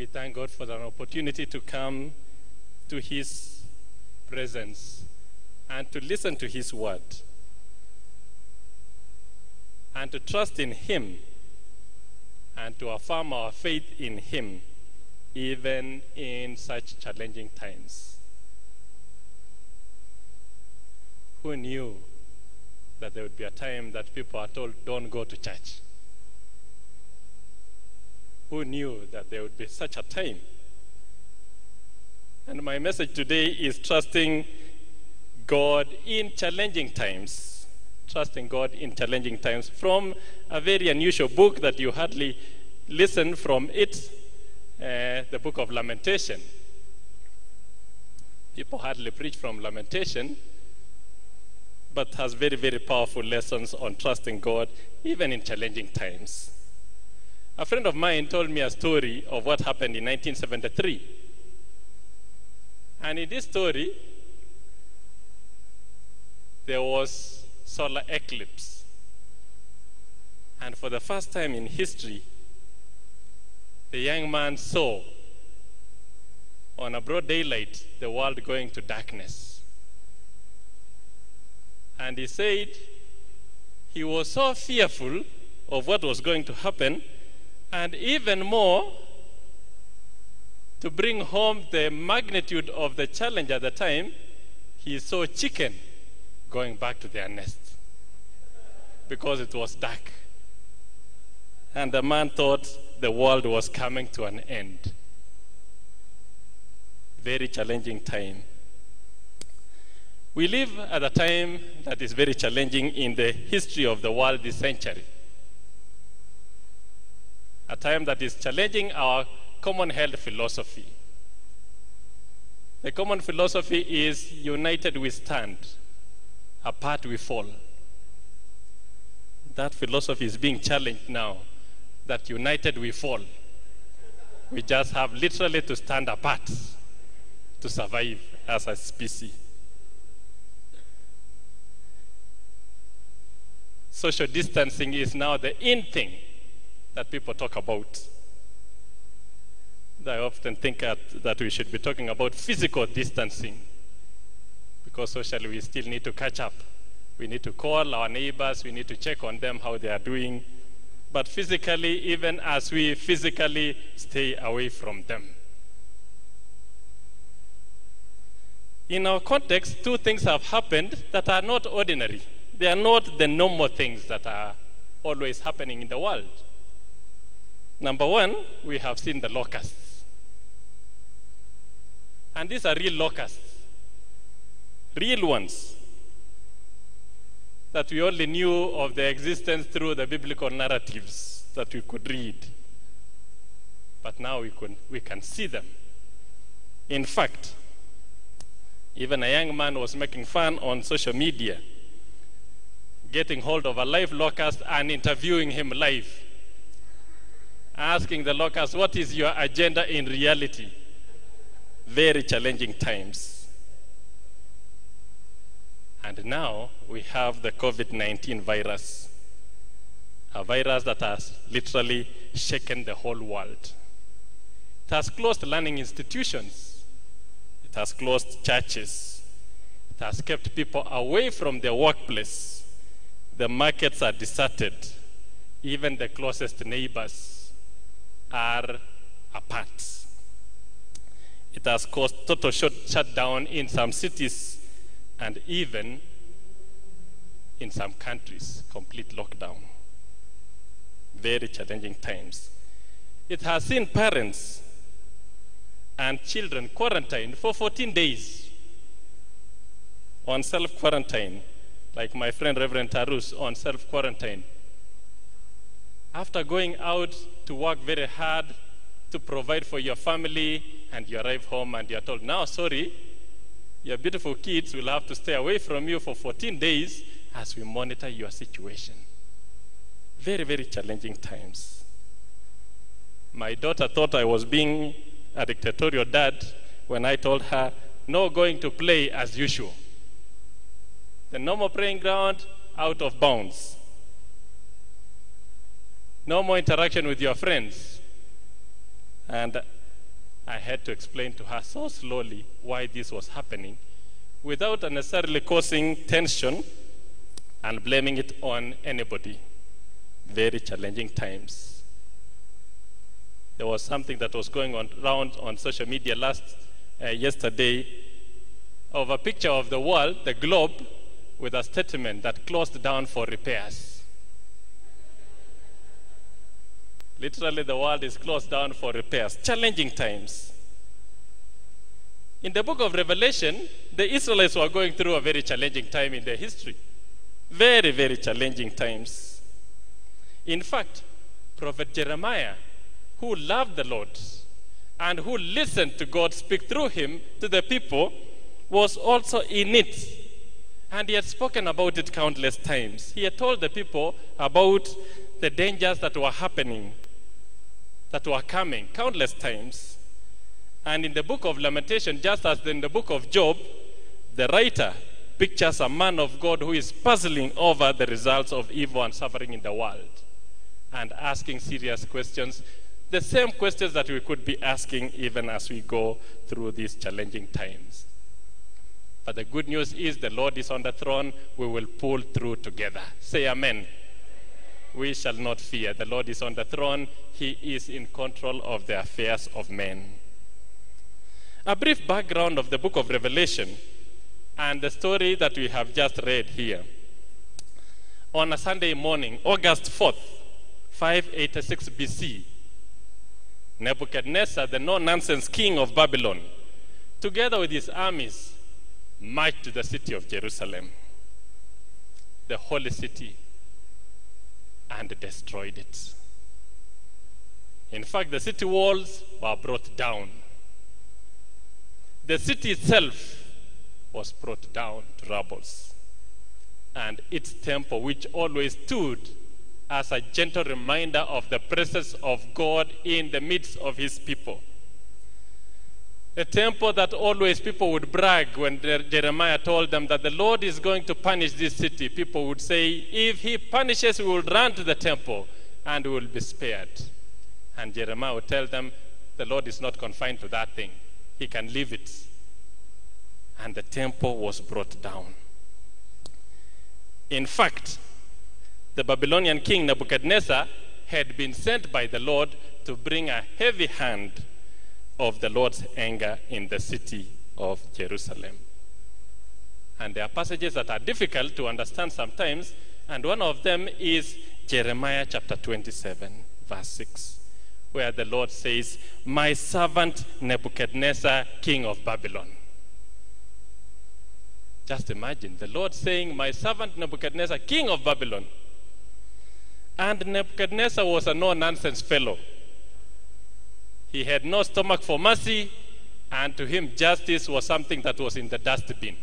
We thank God for an opportunity to come to His presence and to listen to His word and to trust in Him and to affirm our faith in Him even in such challenging times. Who knew that there would be a time that people are told, don't go to church? Who knew that there would be such a time? And my message today is trusting God in challenging times. Trusting God in challenging times from a very unusual book that you hardly listen from it, uh, the book of Lamentation. People hardly preach from Lamentation, but has very, very powerful lessons on trusting God, even in challenging times. A friend of mine told me a story of what happened in 1973. And in this story, there was solar eclipse. And for the first time in history, the young man saw on a broad daylight the world going to darkness. And he said he was so fearful of what was going to happen, and even more to bring home the magnitude of the challenge at the time, he saw chicken going back to their nest because it was dark. And the man thought the world was coming to an end. Very challenging time. We live at a time that is very challenging in the history of the world this century. A time that is challenging our common held philosophy. The common philosophy is united we stand, apart we fall. That philosophy is being challenged now that united we fall. We just have literally to stand apart to survive as a species. Social distancing is now the in thing that people talk about. I often think that, that we should be talking about physical distancing because socially we still need to catch up. We need to call our neighbors, we need to check on them how they are doing, but physically, even as we physically stay away from them. In our context, two things have happened that are not ordinary. They are not the normal things that are always happening in the world. Number one, we have seen the locusts. And these are real locusts, real ones that we only knew of their existence through the biblical narratives that we could read. But now we can, we can see them. In fact, even a young man was making fun on social media, getting hold of a live locust and interviewing him live, asking the locust, What is your agenda in reality? Very challenging times. And now we have the COVID 19 virus, a virus that has literally shaken the whole world. It has closed learning institutions, it has closed churches, it has kept people away from their workplace. The markets are deserted, even the closest neighbors are apart. It has caused total shut, shutdown in some cities and even in some countries, complete lockdown. Very challenging times. It has seen parents and children quarantined for 14 days on self quarantine, like my friend Reverend Tarus on self quarantine. After going out to work very hard to provide for your family, and you arrive home and you're told, now, sorry, your beautiful kids will have to stay away from you for 14 days as we monitor your situation. Very, very challenging times. My daughter thought I was being a dictatorial dad when I told her, no going to play as usual. The normal playing ground, out of bounds. No more interaction with your friends. And I had to explain to her so slowly why this was happening without necessarily causing tension and blaming it on anybody. Very challenging times. There was something that was going on around on social media last uh, yesterday of a picture of the world, the globe, with a statement that closed down for repairs. Literally, the world is closed down for repairs. Challenging times. In the book of Revelation, the Israelites were going through a very challenging time in their history. Very, very challenging times. In fact, Prophet Jeremiah, who loved the Lord and who listened to God speak through him to the people, was also in it. And he had spoken about it countless times. He had told the people about the dangers that were happening, that were coming, countless times. And in the book of Lamentation, just as in the book of Job, the writer pictures a man of God who is puzzling over the results of evil and suffering in the world and asking serious questions. The same questions that we could be asking even as we go through these challenging times. But the good news is the Lord is on the throne. We will pull through together. Say amen. We shall not fear. The Lord is on the throne. He is in control of the affairs of men. A brief background of the book of Revelation and the story that we have just read here. On a Sunday morning, August 4th, 586 BC, Nebuchadnezzar, the no nonsense king of Babylon, together with his armies, marched to the city of Jerusalem, the holy city, and destroyed it. In fact, the city walls were brought down. The city itself was brought down to rubble. And its temple, which always stood as a gentle reminder of the presence of God in the midst of his people. A temple that always people would brag when Jeremiah told them that the Lord is going to punish this city. People would say, if he punishes, we will run to the temple and we will be spared. And Jeremiah would tell them, the Lord is not confined to that thing. He can leave it. And the temple was brought down. In fact, the Babylonian king Nebuchadnezzar had been sent by the Lord to bring a heavy hand of the Lord's anger in the city of Jerusalem. And there are passages that are difficult to understand sometimes, and one of them is Jeremiah chapter 27, verse 6, where the Lord says, My servant Nebuchadnezzar, king of Babylon. Just imagine the Lord saying, My servant Nebuchadnezzar, king of Babylon. And Nebuchadnezzar was a no nonsense fellow. He had no stomach for mercy, and to him, justice was something that was in the dustbin.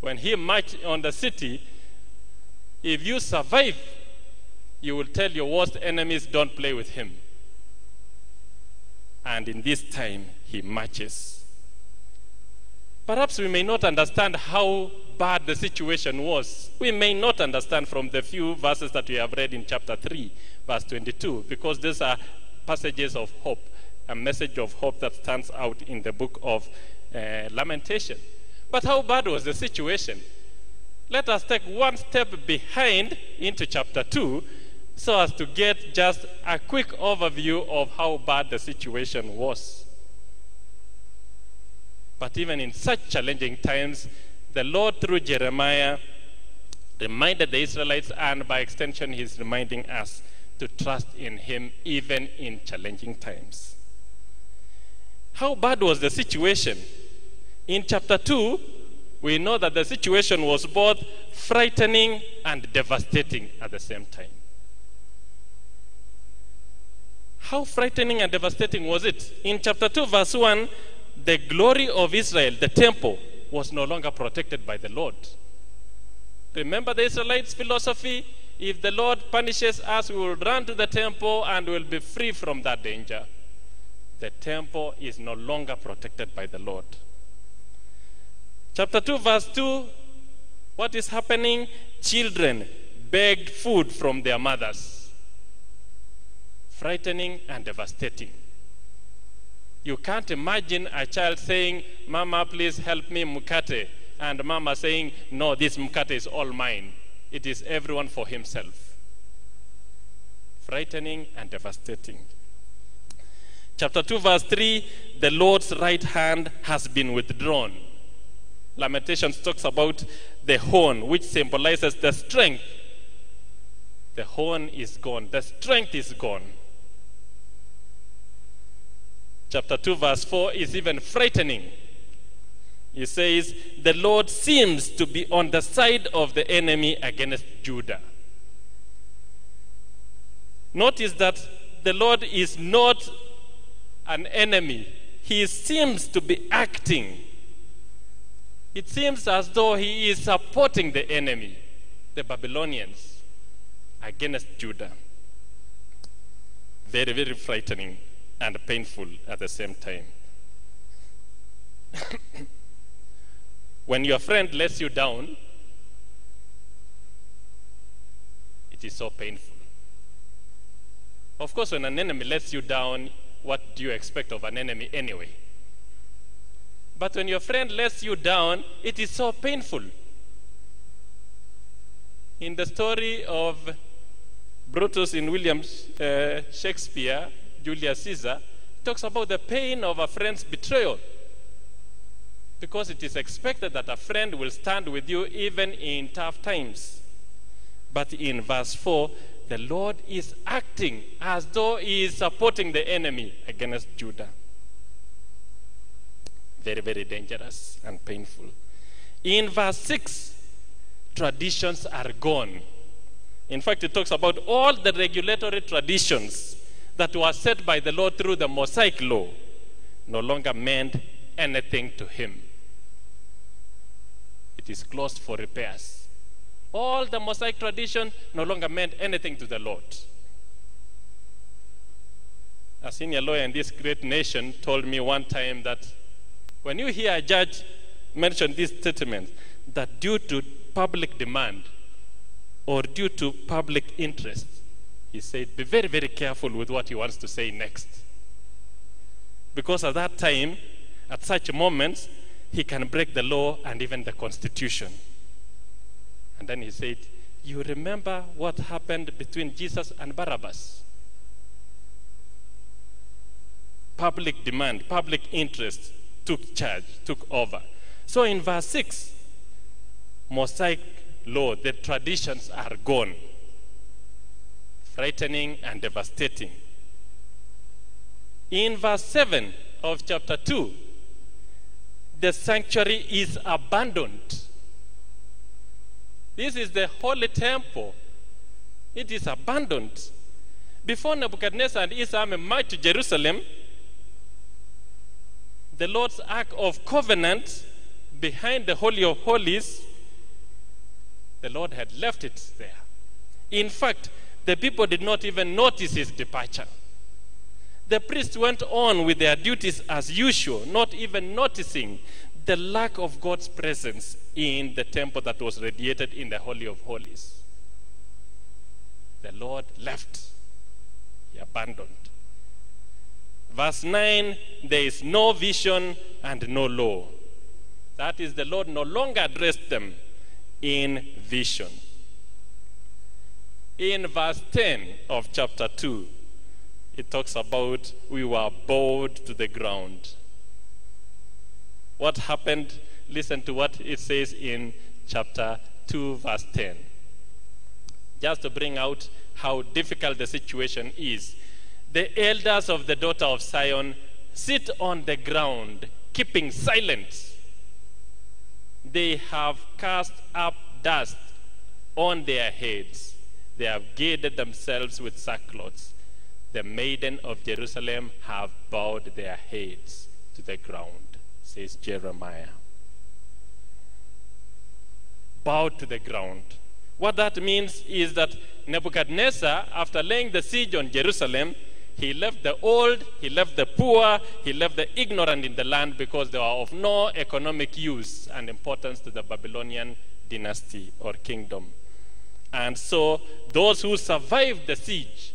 When he marched on the city, if you survive, you will tell your worst enemies, don't play with him. And in this time, he marches. Perhaps we may not understand how bad the situation was. We may not understand from the few verses that we have read in chapter 3, verse 22, because these are passages of hope, a message of hope that stands out in the book of uh, Lamentation. But how bad was the situation? Let us take one step behind into chapter 2 so as to get just a quick overview of how bad the situation was. But even in such challenging times, the Lord, through Jeremiah, reminded the Israelites, and by extension, He's reminding us to trust in Him even in challenging times. How bad was the situation? In chapter 2, we know that the situation was both frightening and devastating at the same time. How frightening and devastating was it? In chapter 2, verse 1, the glory of Israel, the temple, was no longer protected by the Lord. Remember the Israelites' philosophy? If the Lord punishes us, we will run to the temple and will be free from that danger. The temple is no longer protected by the Lord. Chapter 2, verse 2 what is happening? Children begged food from their mothers. Frightening and devastating. You can't imagine a child saying, Mama, please help me mukate. And mama saying, No, this mukate is all mine. It is everyone for himself. Frightening and devastating. Chapter 2, verse 3 the Lord's right hand has been withdrawn. Lamentations talks about the horn, which symbolizes the strength. The horn is gone, the strength is gone. Chapter 2, verse 4 is even frightening. He says, The Lord seems to be on the side of the enemy against Judah. Notice that the Lord is not an enemy, he seems to be acting. It seems as though he is supporting the enemy, the Babylonians, against Judah. Very, very frightening and painful at the same time. when your friend lets you down, it is so painful. Of course, when an enemy lets you down, what do you expect of an enemy anyway? But when your friend lets you down, it is so painful. In the story of Brutus in William uh, Shakespeare, Julius Caesar, talks about the pain of a friend's betrayal. Because it is expected that a friend will stand with you even in tough times. But in verse 4, the Lord is acting as though he is supporting the enemy against Judah. Very, very dangerous and painful. In verse 6, traditions are gone. In fact, it talks about all the regulatory traditions that were set by the Lord through the Mosaic law no longer meant anything to him. It is closed for repairs. All the Mosaic tradition no longer meant anything to the Lord. A senior lawyer in this great nation told me one time that when you hear a judge mention this statement, that due to public demand or due to public interest, he said, be very, very careful with what he wants to say next. Because at that time, at such moments, he can break the law and even the constitution. And then he said, You remember what happened between Jesus and Barabbas? Public demand, public interest took charge, took over. So in verse 6, Mosaic law, the traditions are gone frightening and devastating. In verse 7 of chapter 2, the sanctuary is abandoned. This is the holy temple. It is abandoned. Before Nebuchadnezzar and his army marched to Jerusalem, the Lord's Ark of Covenant behind the Holy of Holies, the Lord had left it there. In fact, the people did not even notice his departure. The priests went on with their duties as usual, not even noticing the lack of God's presence in the temple that was radiated in the Holy of Holies. The Lord left, he abandoned. Verse 9 there is no vision and no law. That is, the Lord no longer addressed them in vision in verse 10 of chapter 2, it talks about we were bowed to the ground. What happened? Listen to what it says in chapter 2, verse 10. Just to bring out how difficult the situation is. The elders of the daughter of Zion sit on the ground, keeping silent. They have cast up dust on their heads they have girded themselves with sackcloths. The maiden of Jerusalem have bowed their heads to the ground, says Jeremiah. Bowed to the ground. What that means is that Nebuchadnezzar, after laying the siege on Jerusalem, he left the old, he left the poor, he left the ignorant in the land because they were of no economic use and importance to the Babylonian dynasty or kingdom. And so those who survived the siege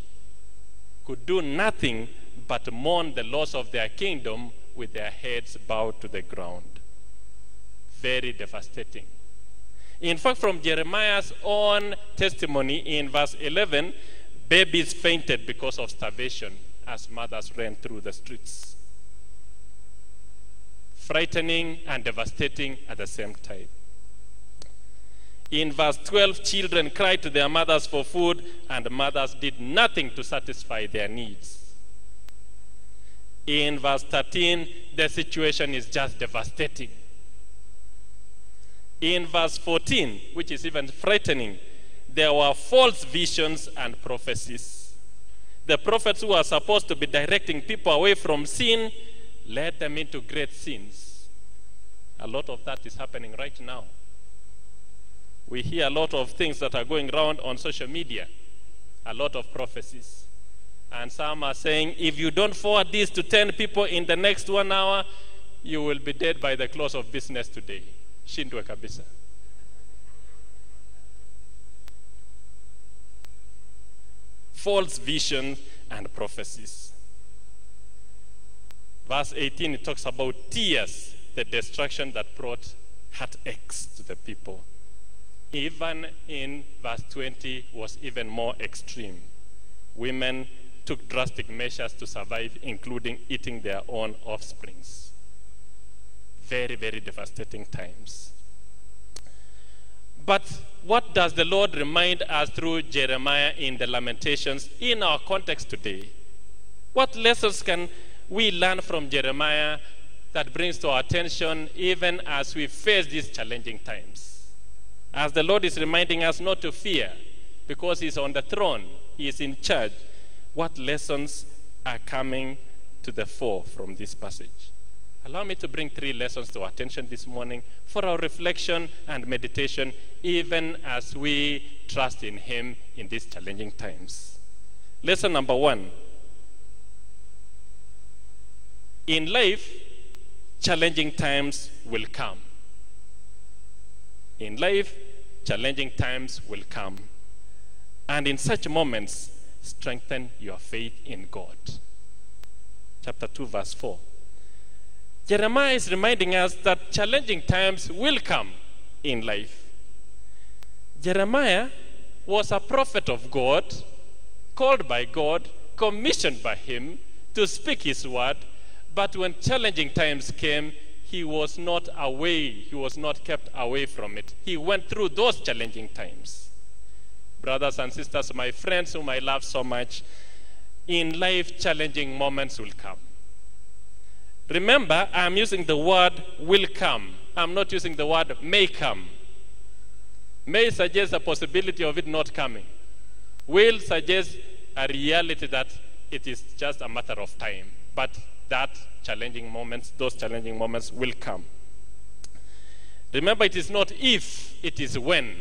could do nothing but mourn the loss of their kingdom with their heads bowed to the ground. Very devastating. In fact, from Jeremiah's own testimony in verse 11, babies fainted because of starvation as mothers ran through the streets. Frightening and devastating at the same time. In verse 12, children cried to their mothers for food, and mothers did nothing to satisfy their needs. In verse 13, the situation is just devastating. In verse 14, which is even frightening, there were false visions and prophecies. The prophets who are supposed to be directing people away from sin led them into great sins. A lot of that is happening right now. We hear a lot of things that are going around on social media, a lot of prophecies. And some are saying, if you don't forward this to 10 people in the next one hour, you will be dead by the close of business today. Shindwe kabisa. False visions and prophecies. Verse 18, it talks about tears, the destruction that brought heartaches to the people. Even in verse 20 was even more extreme. Women took drastic measures to survive, including eating their own offsprings. Very, very devastating times. But what does the Lord remind us through Jeremiah in the Lamentations in our context today? What lessons can we learn from Jeremiah that brings to our attention even as we face these challenging times? As the Lord is reminding us not to fear because He's on the throne, He is in charge. What lessons are coming to the fore from this passage? Allow me to bring three lessons to our attention this morning for our reflection and meditation, even as we trust in Him in these challenging times. Lesson number one In life, challenging times will come. In life, challenging times will come. And in such moments, strengthen your faith in God. Chapter 2, verse 4. Jeremiah is reminding us that challenging times will come in life. Jeremiah was a prophet of God, called by God, commissioned by Him to speak His word, but when challenging times came, he was not away, he was not kept away from it. He went through those challenging times. Brothers and sisters, my friends whom I love so much, in life, challenging moments will come. Remember, I'm using the word will come. I'm not using the word may come. May suggests a possibility of it not coming. Will suggests a reality that it is just a matter of time. But that challenging moments, those challenging moments will come. Remember, it is not if, it is when.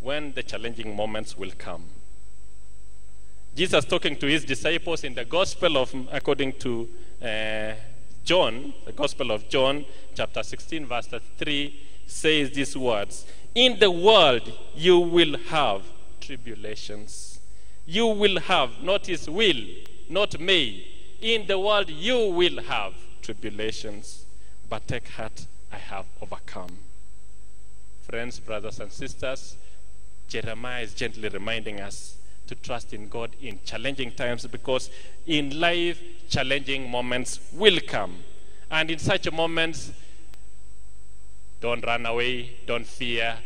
When the challenging moments will come. Jesus talking to his disciples in the Gospel of, according to uh, John, the Gospel of John, chapter 16, verse 3, says these words In the world you will have tribulations. You will have, not his will, not may. In the world you will have tribulations, but take heart, I have overcome. Friends, brothers, and sisters, Jeremiah is gently reminding us to trust in God in challenging times because in life, challenging moments will come. And in such moments, don't run away, don't fear,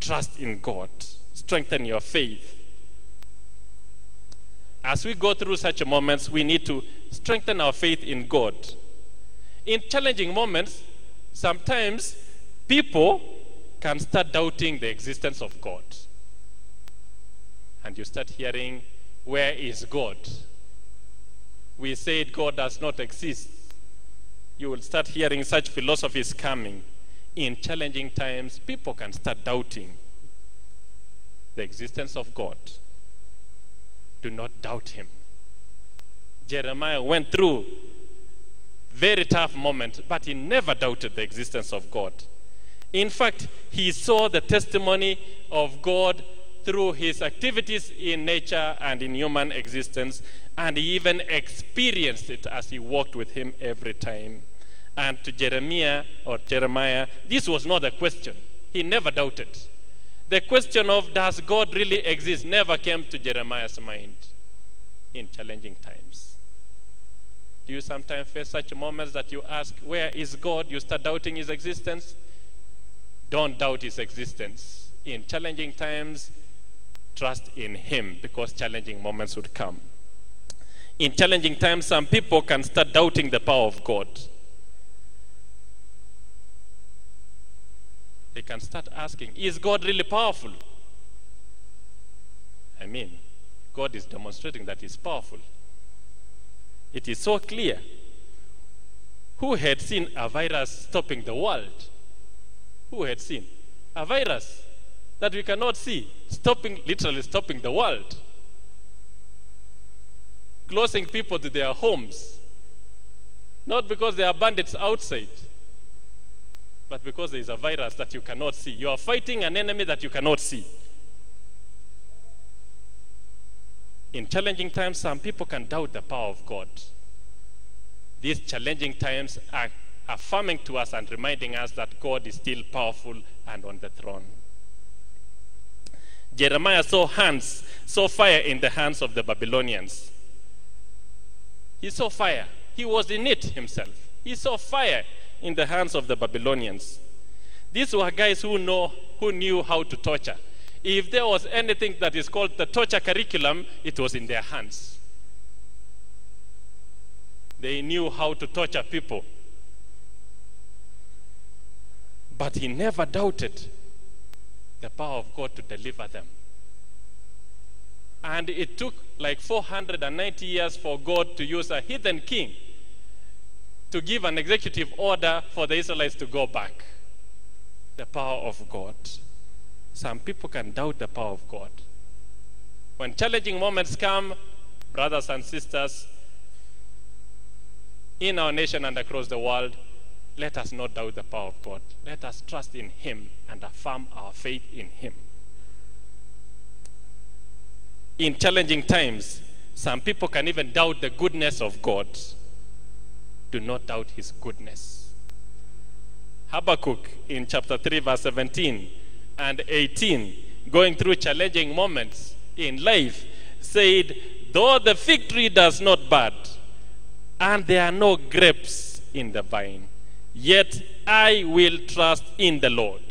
trust in God, strengthen your faith. As we go through such moments, we need to strengthen our faith in God. In challenging moments, sometimes people can start doubting the existence of God. And you start hearing, Where is God? We said God does not exist. You will start hearing such philosophies coming. In challenging times, people can start doubting the existence of God. Do not doubt him. Jeremiah went through very tough moments, but he never doubted the existence of God. In fact, he saw the testimony of God through his activities in nature and in human existence, and he even experienced it as he walked with him every time. And to Jeremiah or Jeremiah, this was not a question. He never doubted. The question of does God really exist never came to Jeremiah's mind in challenging times. Do you sometimes face such moments that you ask, Where is God? You start doubting his existence? Don't doubt his existence. In challenging times, trust in him because challenging moments would come. In challenging times, some people can start doubting the power of God. They can start asking, Is God really powerful? I mean, God is demonstrating that He's powerful. It is so clear. Who had seen a virus stopping the world? Who had seen a virus that we cannot see stopping, literally stopping the world? Closing people to their homes. Not because there are bandits outside, but because there is a virus that you cannot see. You are fighting an enemy that you cannot see. In challenging times, some people can doubt the power of God. These challenging times are affirming to us and reminding us that God is still powerful and on the throne. Jeremiah saw hands, saw fire in the hands of the Babylonians. He saw fire. He was in it himself. He saw fire in the hands of the Babylonians. These were guys who know who knew how to torture. If there was anything that is called the torture curriculum, it was in their hands. They knew how to torture people. But he never doubted the power of God to deliver them. And it took like 490 years for God to use a heathen king to give an executive order for the Israelites to go back. The power of God. Some people can doubt the power of God. When challenging moments come, brothers and sisters, in our nation and across the world, let us not doubt the power of God. Let us trust in Him and affirm our faith in Him. In challenging times, some people can even doubt the goodness of God. Do not doubt His goodness. Habakkuk in chapter 3, verse 17 and 18, going through challenging moments in life, said, Though the fig tree does not bud, and there are no grapes in the vine, yet I will trust in the Lord.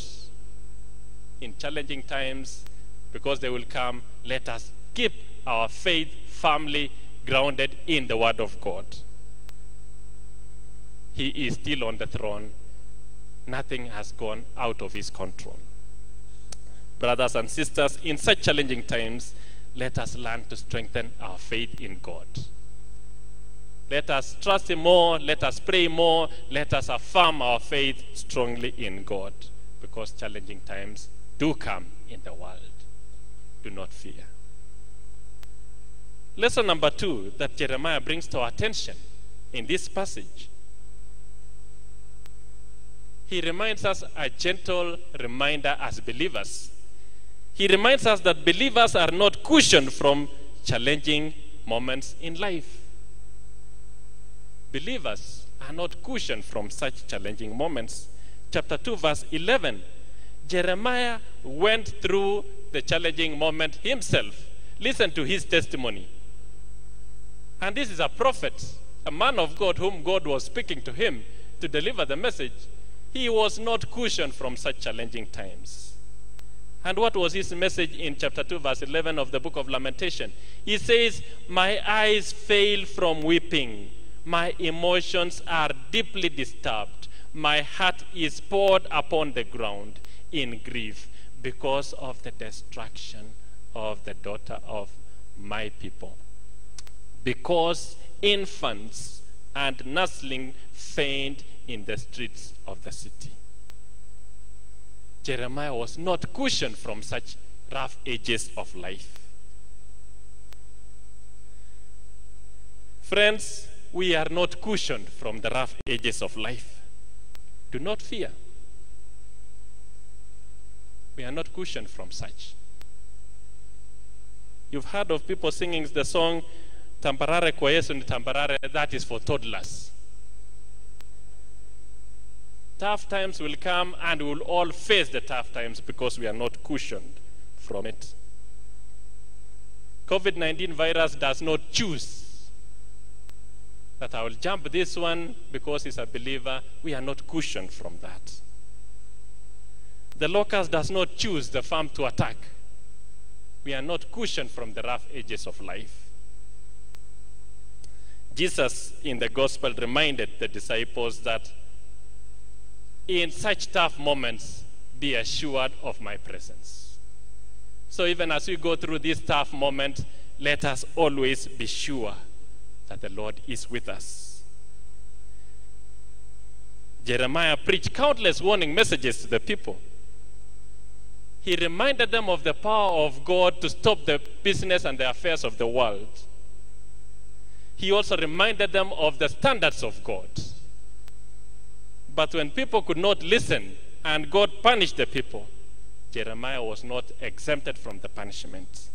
In challenging times, because they will come, let us keep our faith firmly grounded in the Word of God. He is still on the throne. Nothing has gone out of his control. Brothers and sisters, in such challenging times, let us learn to strengthen our faith in God. Let us trust Him more, let us pray more, let us affirm our faith strongly in God because challenging times do come in the world. Do not fear. Lesson number two that Jeremiah brings to our attention in this passage. He reminds us a gentle reminder as believers he reminds us that believers are not cushioned from challenging moments in life. Believers are not cushioned from such challenging moments. Chapter 2, verse 11. Jeremiah went through the challenging moment himself. Listen to his testimony. And this is a prophet, a man of God whom God was speaking to him to deliver the message. He was not cushioned from such challenging times. And what was his message in chapter 2, verse 11 of the book of Lamentation? He says, My eyes fail from weeping. My emotions are deeply disturbed. My heart is poured upon the ground in grief because of the destruction of the daughter of my people. Because infants and nursling faint in the streets of the city. Jeremiah was not cushioned from such rough edges of life. Friends, we are not cushioned from the rough edges of life. Do not fear. We are not cushioned from such. You've heard of people singing the song Tambarare kwa Yesu tambarare, that is for toddlers. Tough times will come and we'll all face the tough times because we are not cushioned from it. COVID 19 virus does not choose that I will jump this one because he's a believer. We are not cushioned from that. The locust does not choose the farm to attack. We are not cushioned from the rough edges of life. Jesus in the gospel reminded the disciples that in such tough moments, be assured of my presence. So even as we go through this tough moment, let us always be sure that the Lord is with us. Jeremiah preached countless warning messages to the people. He reminded them of the power of God to stop the business and the affairs of the world. He also reminded them of the standards of God. But when people could not listen and God punished the people, Jeremiah was not exempted from the punishment.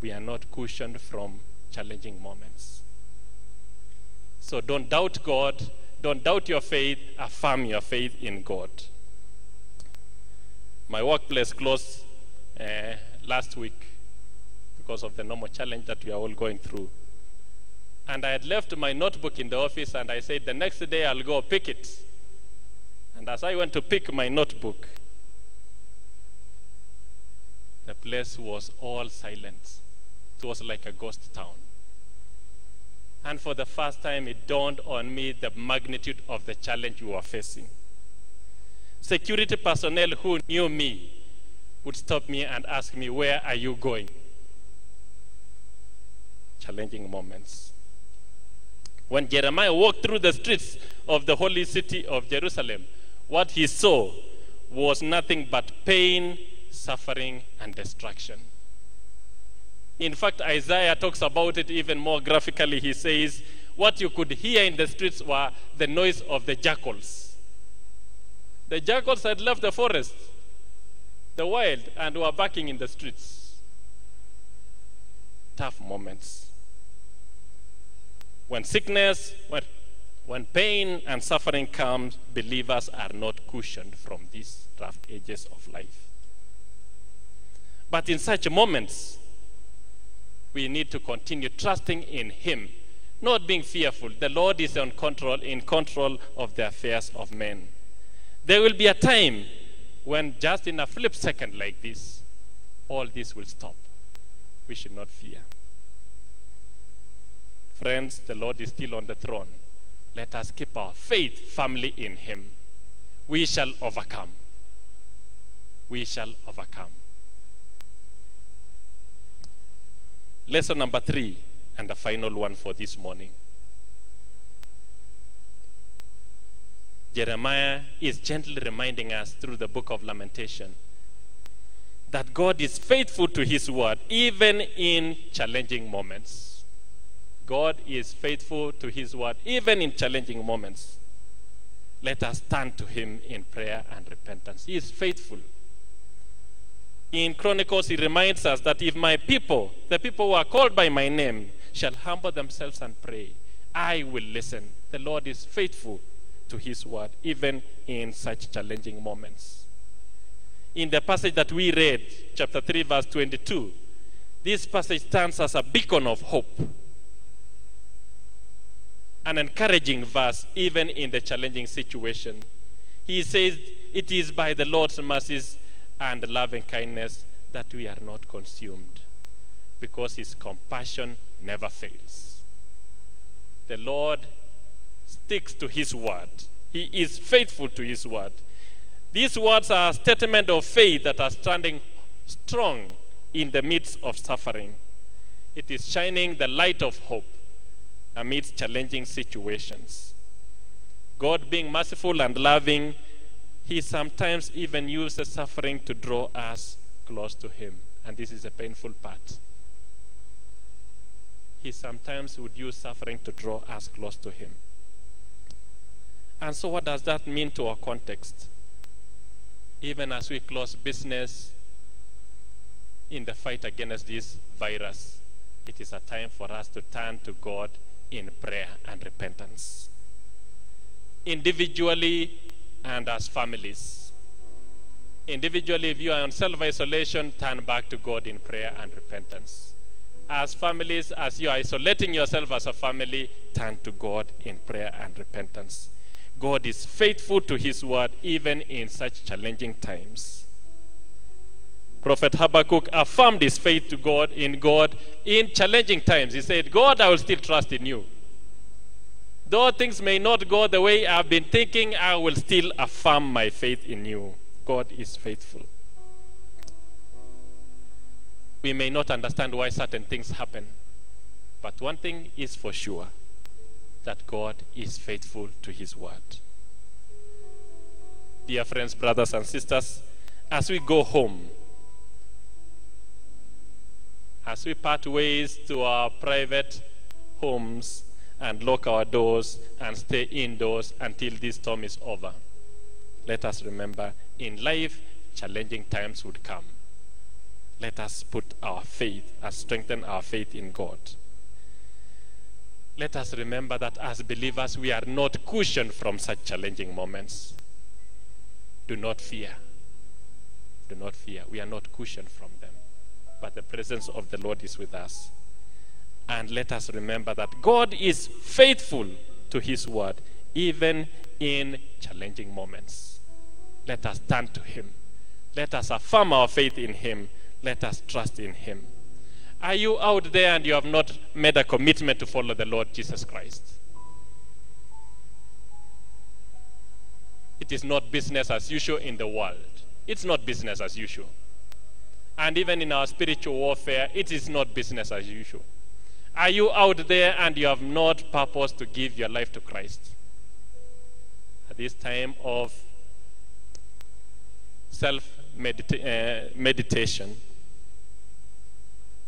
We are not cushioned from challenging moments. So don't doubt God, don't doubt your faith, affirm your faith in God. My workplace closed uh, last week because of the normal challenge that we are all going through. And I had left my notebook in the office and I said, the next day I'll go pick it. And as I went to pick my notebook, the place was all silent. It was like a ghost town. And for the first time, it dawned on me the magnitude of the challenge we were facing. Security personnel who knew me would stop me and ask me, Where are you going? Challenging moments. When Jeremiah walked through the streets of the holy city of Jerusalem, what he saw was nothing but pain, suffering, and destruction. In fact, Isaiah talks about it even more graphically. He says, What you could hear in the streets were the noise of the jackals. The jackals had left the forest, the wild, and were barking in the streets. Tough moments. When sickness, when, when pain and suffering comes, believers are not cushioned from these rough edges of life. But in such moments, we need to continue trusting in Him, not being fearful. The Lord is on control, in control of the affairs of men. There will be a time when, just in a flip second like this, all this will stop. We should not fear. Friends, the Lord is still on the throne. Let us keep our faith firmly in Him. We shall overcome. We shall overcome. Lesson number three, and the final one for this morning. Jeremiah is gently reminding us through the book of Lamentation that God is faithful to His word even in challenging moments. God is faithful to His word even in challenging moments. Let us turn to Him in prayer and repentance. He is faithful. In Chronicles, He reminds us that if my people, the people who are called by my name, shall humble themselves and pray, I will listen. The Lord is faithful to his word, even in such challenging moments. In the passage that we read, chapter 3, verse 22, this passage stands as a beacon of hope, an encouraging verse, even in the challenging situation. He says, It is by the Lord's mercies and loving kindness that we are not consumed, because his compassion never fails. The Lord sticks to his word. He is faithful to his word. These words are a statement of faith that are standing strong in the midst of suffering. It is shining the light of hope amidst challenging situations. God being merciful and loving, he sometimes even uses suffering to draw us close to him. And this is a painful part. He sometimes would use suffering to draw us close to him. And so, what does that mean to our context? Even as we close business, in the fight against this virus, it is a time for us to turn to God in prayer and repentance. Individually and as families. Individually, if you are on self isolation, turn back to God in prayer and repentance. As families, as you are isolating yourself as a family, turn to God in prayer and repentance. God is faithful to his word even in such challenging times. Prophet Habakkuk affirmed his faith to God in God in challenging times. He said, God, I will still trust in you. Though things may not go the way I've been thinking, I will still affirm my faith in you. God is faithful. We may not understand why certain things happen, but one thing is for sure that God is faithful to his word. Dear friends, brothers, and sisters, as we go home, as we part ways to our private homes and lock our doors and stay indoors until this storm is over, let us remember in life, challenging times would come. Let us put our faith and strengthen our faith in God. Let us remember that as believers, we are not cushioned from such challenging moments. Do not fear. Do not fear. We are not cushioned from but the presence of the Lord is with us. And let us remember that God is faithful to his word, even in challenging moments. Let us turn to him. Let us affirm our faith in him. Let us trust in him. Are you out there and you have not made a commitment to follow the Lord Jesus Christ? It is not business as usual in the world. It's not business as usual. And even in our spiritual warfare, it is not business as usual. Are you out there and you have not purpose to give your life to Christ? At this time of self -medita uh, meditation,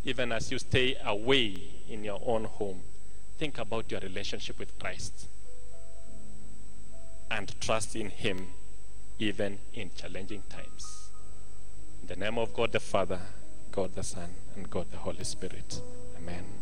even as you stay away in your own home, think about your relationship with Christ and trust in Him even in challenging times. In the name of God the Father, God the Son, and God the Holy Spirit. Amen.